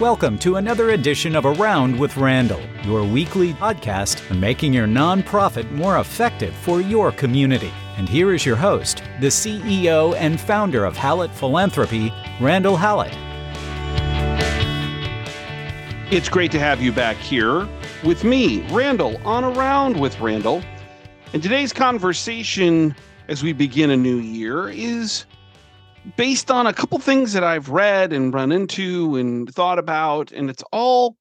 Welcome to another edition of Around with Randall, your weekly podcast on making your nonprofit more effective for your community. And here is your host, the CEO and founder of Hallett Philanthropy, Randall Hallett. It's great to have you back here with me, Randall, on Around with Randall. And today's conversation as we begin a new year is based on a couple things that I've read and run into and thought about, and it's all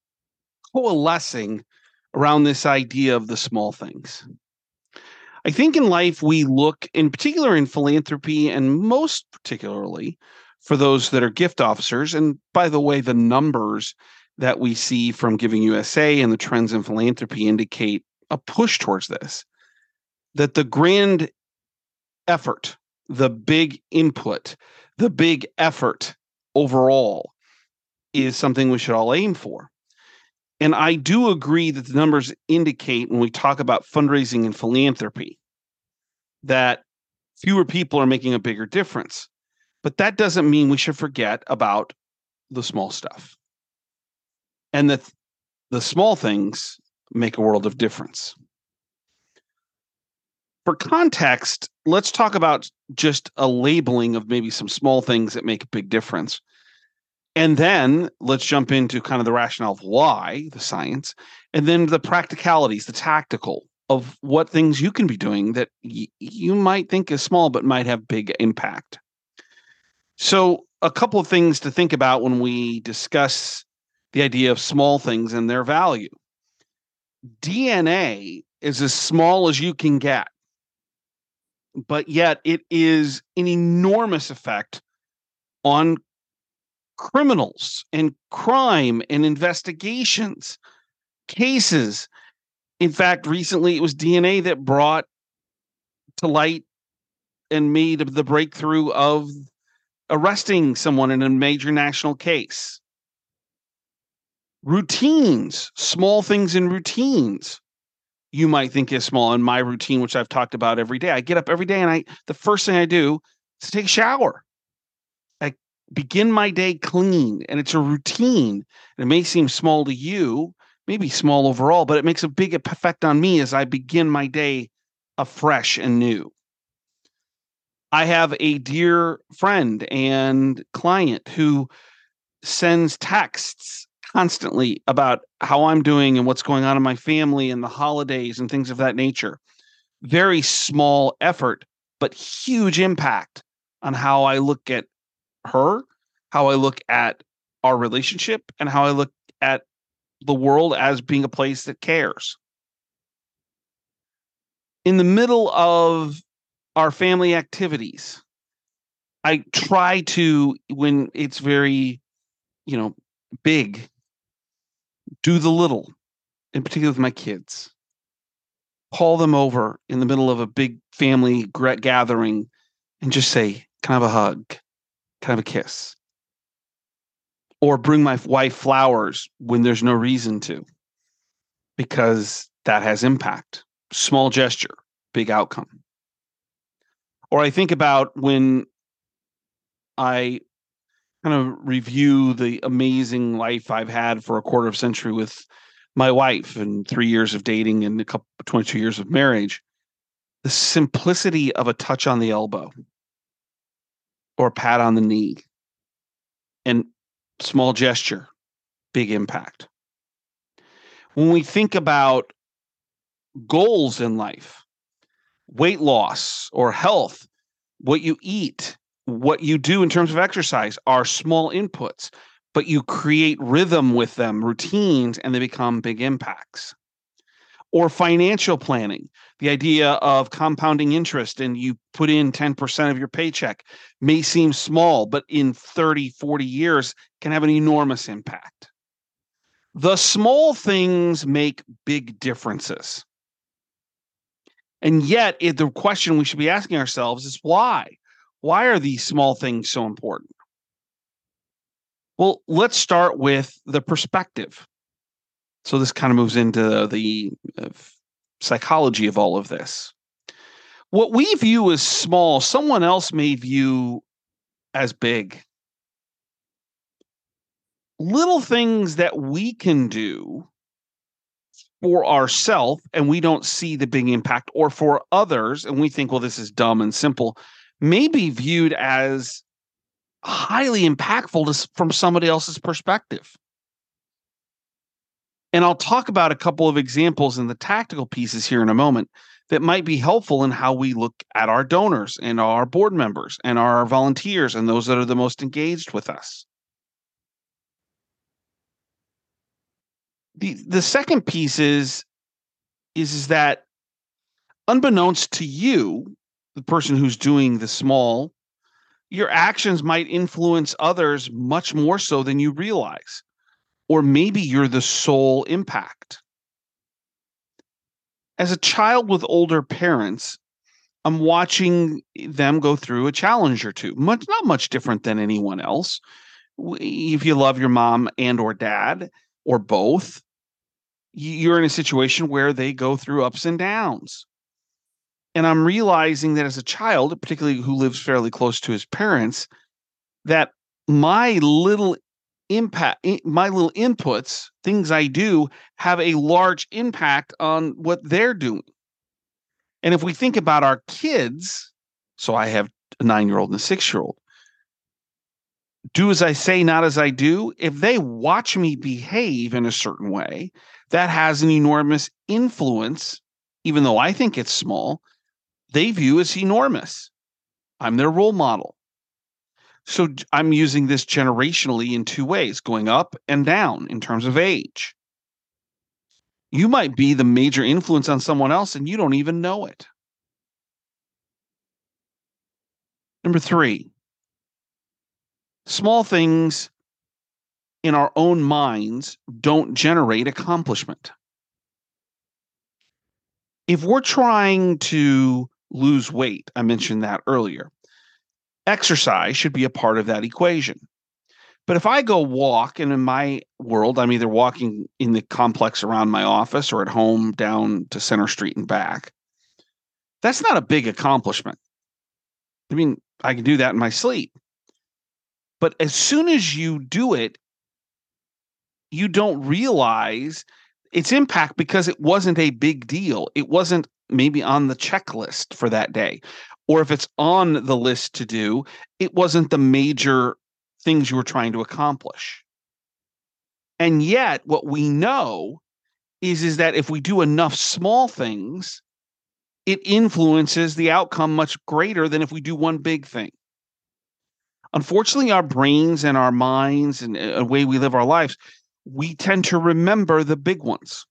coalescing around this idea of the small things. I think in life we look, in particular in philanthropy, and most particularly for those that are gift officers. And by the way, the numbers that we see from Giving USA and the trends in philanthropy indicate a push towards this. That the grand effort the big input, the big effort overall is something we should all aim for. And I do agree that the numbers indicate when we talk about fundraising and philanthropy that fewer people are making a bigger difference. But that doesn't mean we should forget about the small stuff. And that the small things make a world of difference for context, let's talk about just a labeling of maybe some small things that make a big difference. And then let's jump into kind of the rationale of why, the science, and then the practicalities, the tactical of what things you can be doing that y- you might think is small but might have big impact. So, a couple of things to think about when we discuss the idea of small things and their value. DNA is as small as you can get but yet it is an enormous effect on criminals and crime and investigations, cases. In fact, recently it was DNA that brought to light and made the breakthrough of arresting someone in a major national case. Routines, small things in routines you might think is small in my routine, which I've talked about every day. I get up every day and I the first thing I do is take a shower. I begin my day clean and it's a routine. It may seem small to you, maybe small overall, but it makes a big effect on me as I begin my day afresh and new. I have a dear friend and client who sends texts constantly about how I'm doing and what's going on in my family and the holidays and things of that nature. Very small effort, but huge impact on how I look at her, how I look at our relationship, and how I look at the world as being a place that cares. In the middle of our family activities, I try to, when it's very, you know, big do the little, in particular with my kids. Call them over in the middle of a big family gathering and just say, Can I have a hug? Can I have a kiss? Or bring my wife flowers when there's no reason to, because that has impact. Small gesture, big outcome. Or I think about when I kind of review the amazing life I've had for a quarter of a century with my wife and three years of dating and a couple 22 years of marriage, the simplicity of a touch on the elbow or a pat on the knee and small gesture, big impact. When we think about goals in life, weight loss or health, what you eat, what you do in terms of exercise are small inputs, but you create rhythm with them, routines, and they become big impacts. Or financial planning, the idea of compounding interest and you put in 10% of your paycheck may seem small, but in 30, 40 years can have an enormous impact. The small things make big differences. And yet, it, the question we should be asking ourselves is why? Why are these small things so important? Well, let's start with the perspective. So this kind of moves into the uh, psychology of all of this. What we view as small, someone else may view as big. little things that we can do for ourselves and we don't see the big impact, or for others and we think, well, this is dumb and simple, may be viewed as highly impactful to, from somebody else's perspective. And I'll talk about a couple of examples in the tactical pieces here in a moment that might be helpful in how we look at our donors and our board members and our volunteers and those that are the most engaged with us. The the second piece is is, is that unbeknownst to you, the person who's doing the small, your actions might influence others much more so than you realize. Or maybe you're the sole impact as a child with older parents, I'm watching them go through a challenge or two. Much not much different than anyone else. If you love your mom and or dad or both, you're in a situation where they go through ups and downs. And I'm realizing that as a child, particularly who lives fairly close to his parents, that my little impact my little inputs things i do have a large impact on what they're doing. And if we think about our kids so i have a 9 year old and a 6 year old do as i say not as i do. If they watch me behave in a certain way that has an enormous influence even though i think it's small they view as enormous i'm their role model so I'm using this generationally in two ways, going up and down in terms of age. You might be the major influence on someone else and you don't even know it. Number three, small things in our own minds don't generate accomplishment. If we're trying to lose weight, I mentioned that earlier exercise should be a part of that equation. But if I go walk, and in my world, I'm either walking in the complex around my office or at home down to Center Street and back, that's not a big accomplishment. I mean, I can do that in my sleep. But as soon as you do it, you don't realize its impact because it wasn't a big deal. It wasn't maybe on the checklist for that day or if it's on the list to do, it wasn't the major things you were trying to accomplish. And yet, what we know is, is that if we do enough small things, it influences the outcome much greater than if we do one big thing. Unfortunately, our brains and our minds and uh, the way we live our lives, we tend to remember the big ones,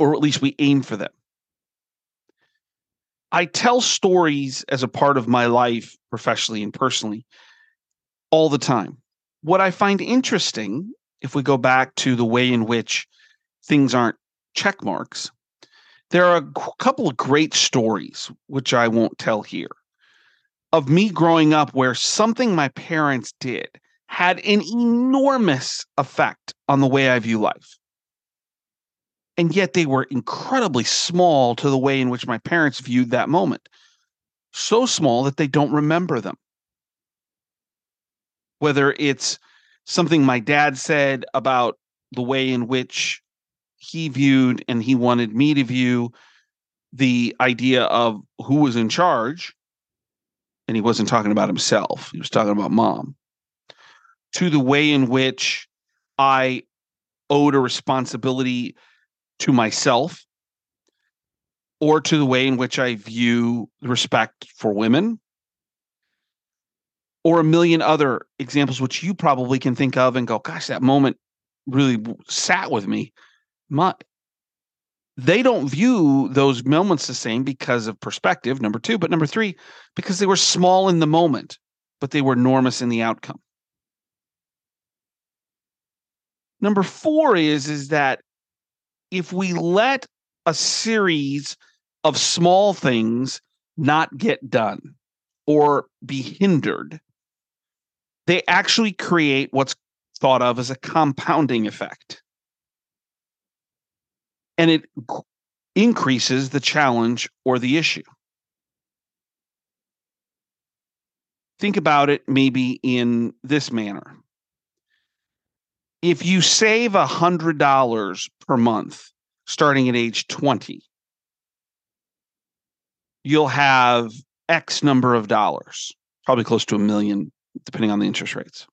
or at least we aim for them. I tell stories as a part of my life, professionally and personally, all the time. What I find interesting, if we go back to the way in which things aren't check marks, there are a couple of great stories, which I won't tell here, of me growing up where something my parents did had an enormous effect on the way I view life and yet they were incredibly small to the way in which my parents viewed that moment. So small that they don't remember them. Whether it's something my dad said about the way in which he viewed and he wanted me to view the idea of who was in charge, and he wasn't talking about himself, he was talking about mom, to the way in which I owed a responsibility to myself or to the way in which I view respect for women or a million other examples which you probably can think of and go gosh that moment really sat with me. My they don't view those moments the same because of perspective number 2 but number 3 because they were small in the moment but they were enormous in the outcome. Number 4 is is that if we let a series of small things not get done or be hindered, they actually create what's thought of as a compounding effect. And it increases the challenge or the issue. Think about it maybe in this manner. If you save a hundred dollars per month starting at age 20 you'll have x number of dollars probably close to a million depending on the interest rates.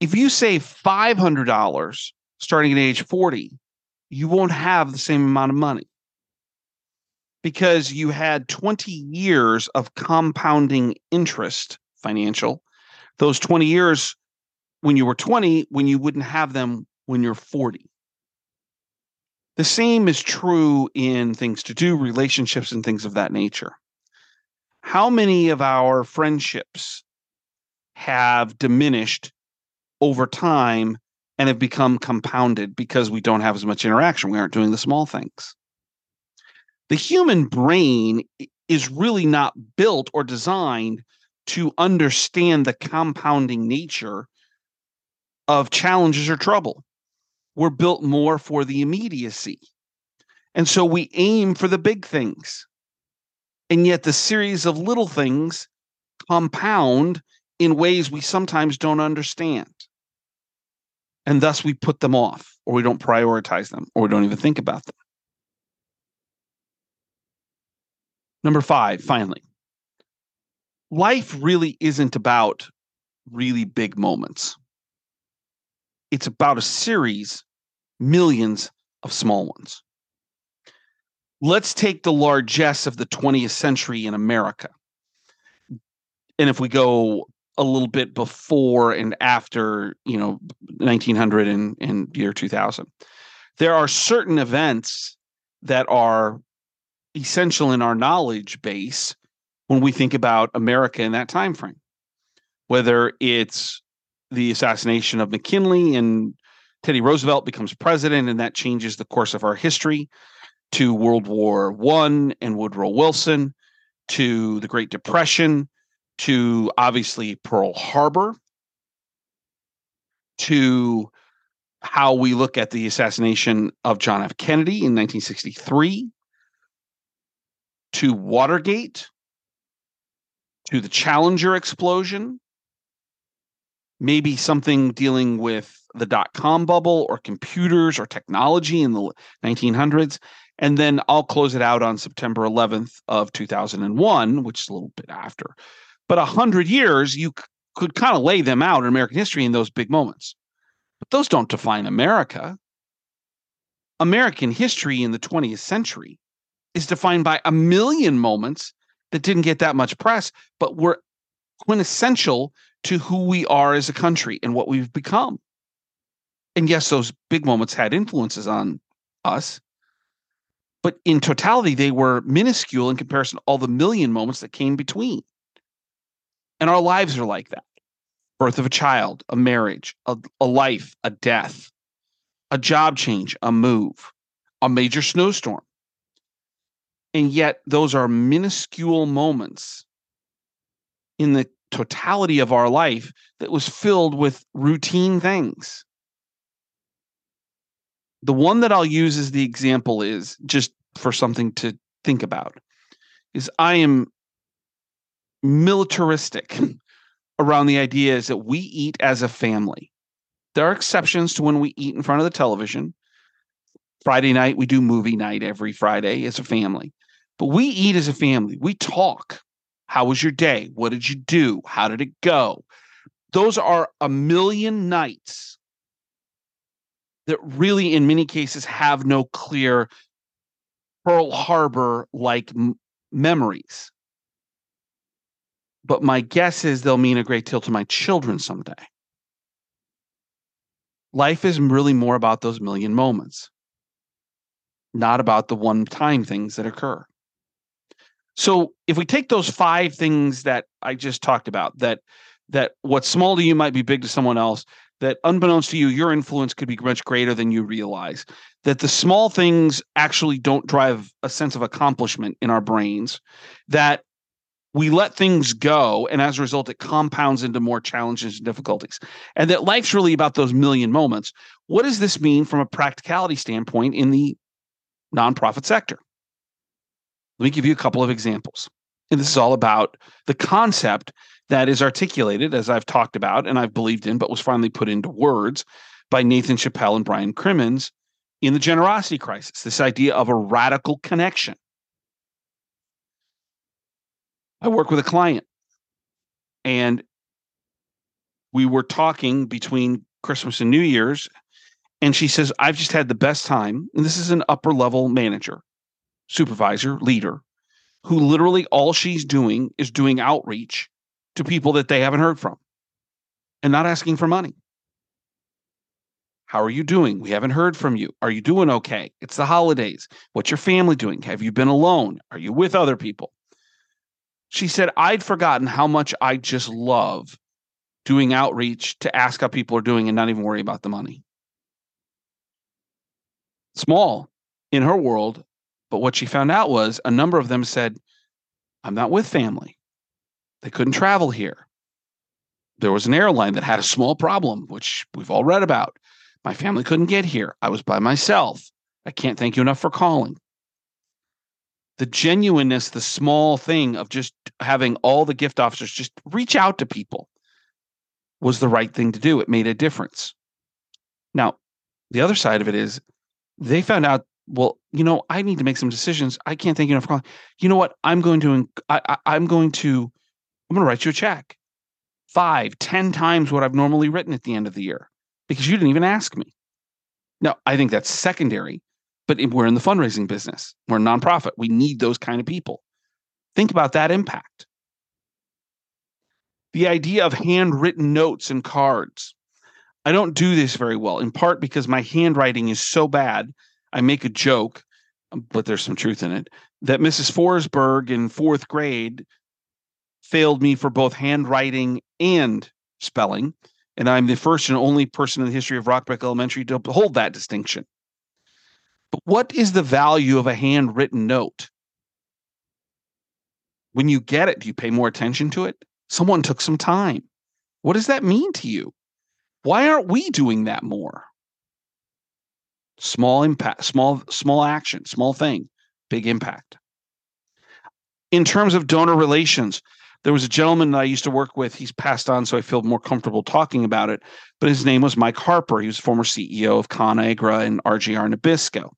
If you save $500 starting at age 40 you won't have the same amount of money. Because you had 20 years of compounding interest financial those 20 years when you were 20 when you wouldn't have them when you're 40 the same is true in things to do relationships and things of that nature. How many of our friendships have diminished over time and have become compounded because we don't have as much interaction we aren't doing the small things? The human brain is really not built or designed to understand the compounding nature of challenges or trouble. We're built more for the immediacy. And so we aim for the big things. And yet the series of little things compound in ways we sometimes don't understand. And thus we put them off, or we don't prioritize them, or we don't even think about them. Number five, finally, life really isn't about really big moments it's about a series, millions of small ones. Let's take the largesse of the 20th century in America. And if we go a little bit before and after, you know, 1900 and, and year 2000, there are certain events that are essential in our knowledge base when we think about America in that time frame. Whether it's the assassination of McKinley and Teddy Roosevelt becomes president, and that changes the course of our history to World War One and Woodrow Wilson, to the Great Depression, to obviously Pearl Harbor, to how we look at the assassination of John F. Kennedy in 1963, to Watergate, to the Challenger explosion, maybe something dealing with the dot com bubble or computers or technology in the 1900s. And then I'll close it out on September 11th of 2001, which is a little bit after. But a hundred years, you could kind of lay them out in American history in those big moments. But those don't define America. American history in the 20th century is defined by a million moments that didn't get that much press, but were quintessential to who we are as a country and what we've become. And yes, those big moments had influences on us, but in totality, they were minuscule in comparison to all the million moments that came between. And our lives are like that birth of a child, a marriage, a, a life, a death, a job change, a move, a major snowstorm. And yet, those are minuscule moments in the totality of our life that was filled with routine things. The one that I'll use as the example is just for something to think about is I am militaristic around the idea is that we eat as a family. There are exceptions to when we eat in front of the television. Friday night, we do movie night every Friday as a family, but we eat as a family. We talk. How was your day? What did you do? How did it go? Those are a million nights that really, in many cases, have no clear Pearl Harbor like m- memories. But my guess is they'll mean a great deal to my children someday. Life is really more about those million moments, not about the one time things that occur. So if we take those five things that I just talked about, that that what's small to you might be big to someone else, that unbeknownst to you, your influence could be much greater than you realize. That the small things actually don't drive a sense of accomplishment in our brains. That we let things go, and as a result, it compounds into more challenges and difficulties. And that life's really about those million moments. What does this mean from a practicality standpoint in the nonprofit sector? Let me give you a couple of examples. And this is all about the concept that is articulated, as I've talked about and I've believed in, but was finally put into words by Nathan Chappell and Brian Crimmins in the generosity crisis this idea of a radical connection. I work with a client and we were talking between Christmas and New Year's. And she says, I've just had the best time. And this is an upper level manager, supervisor, leader, who literally all she's doing is doing outreach to people that they haven't heard from and not asking for money. How are you doing? We haven't heard from you. Are you doing okay? It's the holidays. What's your family doing? Have you been alone? Are you with other people? She said, I'd forgotten how much I just love doing outreach to ask how people are doing and not even worry about the money. Small in her world, but what she found out was a number of them said, I'm not with family. They couldn't travel here. There was an airline that had a small problem, which we've all read about. My family couldn't get here. I was by myself. I can't thank you enough for calling. The genuineness, the small thing of just having all the gift officers just reach out to people was the right thing to do. It made a difference. Now, the other side of it is they found out, well, you know, I need to make some decisions. I can't thank you enough. You know what? I'm going to, I, I, I'm going to, I'm going to write you a check five, ten times what I've normally written at the end of the year because you didn't even ask me. Now, I think that's secondary, but we're in the fundraising business. We're a nonprofit. We need those kind of people. Think about that impact. The idea of handwritten notes and cards. I don't do this very well, in part because my handwriting is so bad. I make a joke, um, but there's some truth in it, that Mrs. Forsberg in fourth grade failed me for both handwriting and spelling. And I'm the first and only person in the history of Rockbrook Elementary to hold that distinction. But what is the value of a handwritten note? When you get it, do you pay more attention to it? Someone took some time. What does that mean to you? Why aren't we doing that more? Small impact, small, small action, small thing, big impact. In terms of donor relations, there was a gentleman that I used to work with. He's passed on, so I feel more comfortable talking about it. But his name was Mike Harper. He was former CEO of ConAgra and RJR Nabisco.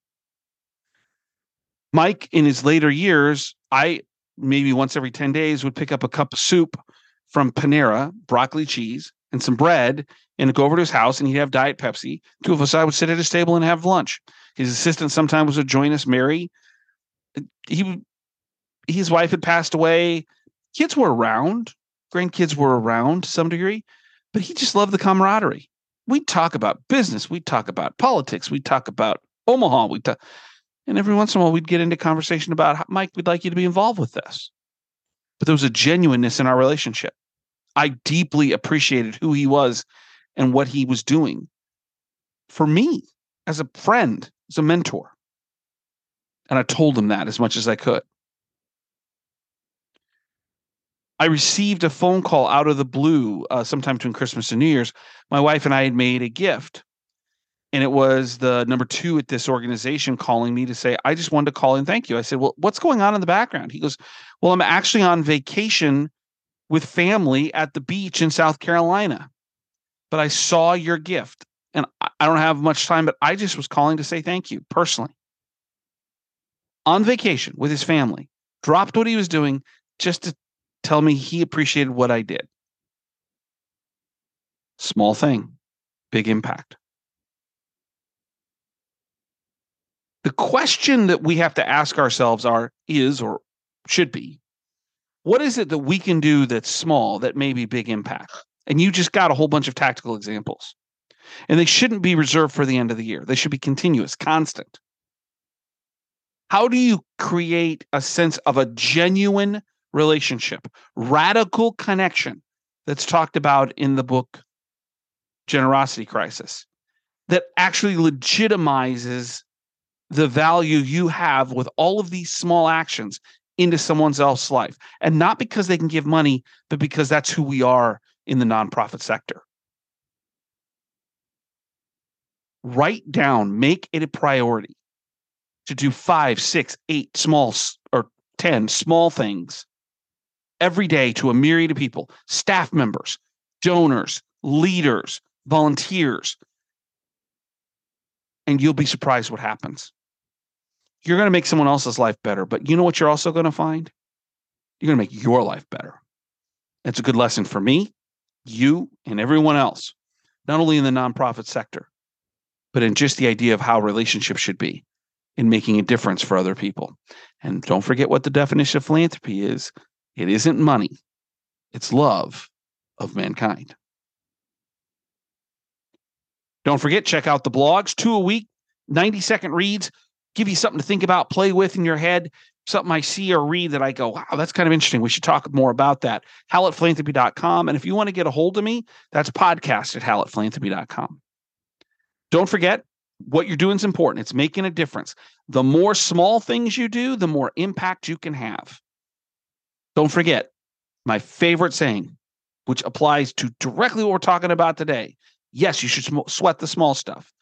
Mike, in his later years, I maybe once every 10 days would pick up a cup of soup from Panera, broccoli cheese, and some bread, and go over to his house and he'd have Diet Pepsi. Two of us, I would sit at his table and have lunch. His assistant sometimes would join us, Mary. He, his wife had passed away kids were around, grandkids were around to some degree, but he just loved the camaraderie. We'd talk about business, we'd talk about politics, we'd talk about Omaha, we'd talk, and every once in a while we'd get into conversation about Mike, we'd like you to be involved with this. But there was a genuineness in our relationship. I deeply appreciated who he was and what he was doing for me as a friend, as a mentor. And I told him that as much as I could. I received a phone call out of the blue uh, sometime between Christmas and New Year's. My wife and I had made a gift, and it was the number two at this organization calling me to say, I just wanted to call and thank you. I said, Well, what's going on in the background? He goes, Well, I'm actually on vacation with family at the beach in South Carolina, but I saw your gift. And I don't have much time, but I just was calling to say thank you personally. On vacation with his family, dropped what he was doing just to tell me he appreciated what I did. Small thing, big impact. The question that we have to ask ourselves are is or should be what is it that we can do that's small that may be big impact? And you just got a whole bunch of tactical examples. And they shouldn't be reserved for the end of the year. They should be continuous, constant. How do you create a sense of a genuine relationship, radical connection that's talked about in the book Generosity Crisis that actually legitimizes the value you have with all of these small actions into someone else's life. And not because they can give money, but because that's who we are in the nonprofit sector. Write down, make it a priority to do five, six, eight small or 10 small things every day to a myriad of people, staff members, donors, leaders, volunteers. And you'll be surprised what happens. You're going to make someone else's life better, but you know what you're also going to find? You're going to make your life better. It's a good lesson for me, you, and everyone else, not only in the nonprofit sector, but in just the idea of how relationships should be in making a difference for other people. And don't forget what the definition of philanthropy is it isn't money, it's love of mankind. Don't forget, check out the blogs, two a week, 90 second reads, give you something to think about, play with in your head, something I see or read that I go, wow, that's kind of interesting. We should talk more about that. HallettPhilanthropy.com. And if you want to get a hold of me, that's podcast at HallettPhilanthropy.com. Don't forget, what you're doing is important. It's making a difference. The more small things you do, the more impact you can have. Don't forget my favorite saying, which applies to directly what we're talking about today. Yes, you should sweat the small stuff.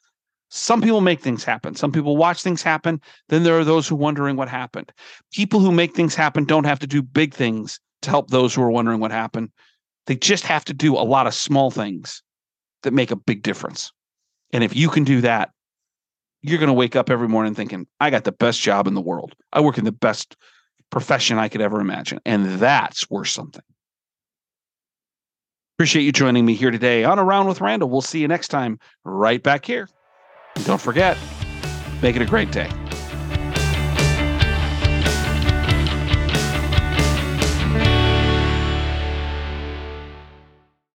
Some people make things happen. Some people watch things happen. Then there are those who are wondering what happened. People who make things happen don't have to do big things to help those who are wondering what happened. They just have to do a lot of small things that make a big difference. And if you can do that, you're going to wake up every morning thinking, I got the best job in the world. I work in the best profession I could ever imagine. And that's worth something. Appreciate you joining me here today on Around with Randall. We'll see you next time right back here. And don't forget, make it a great day.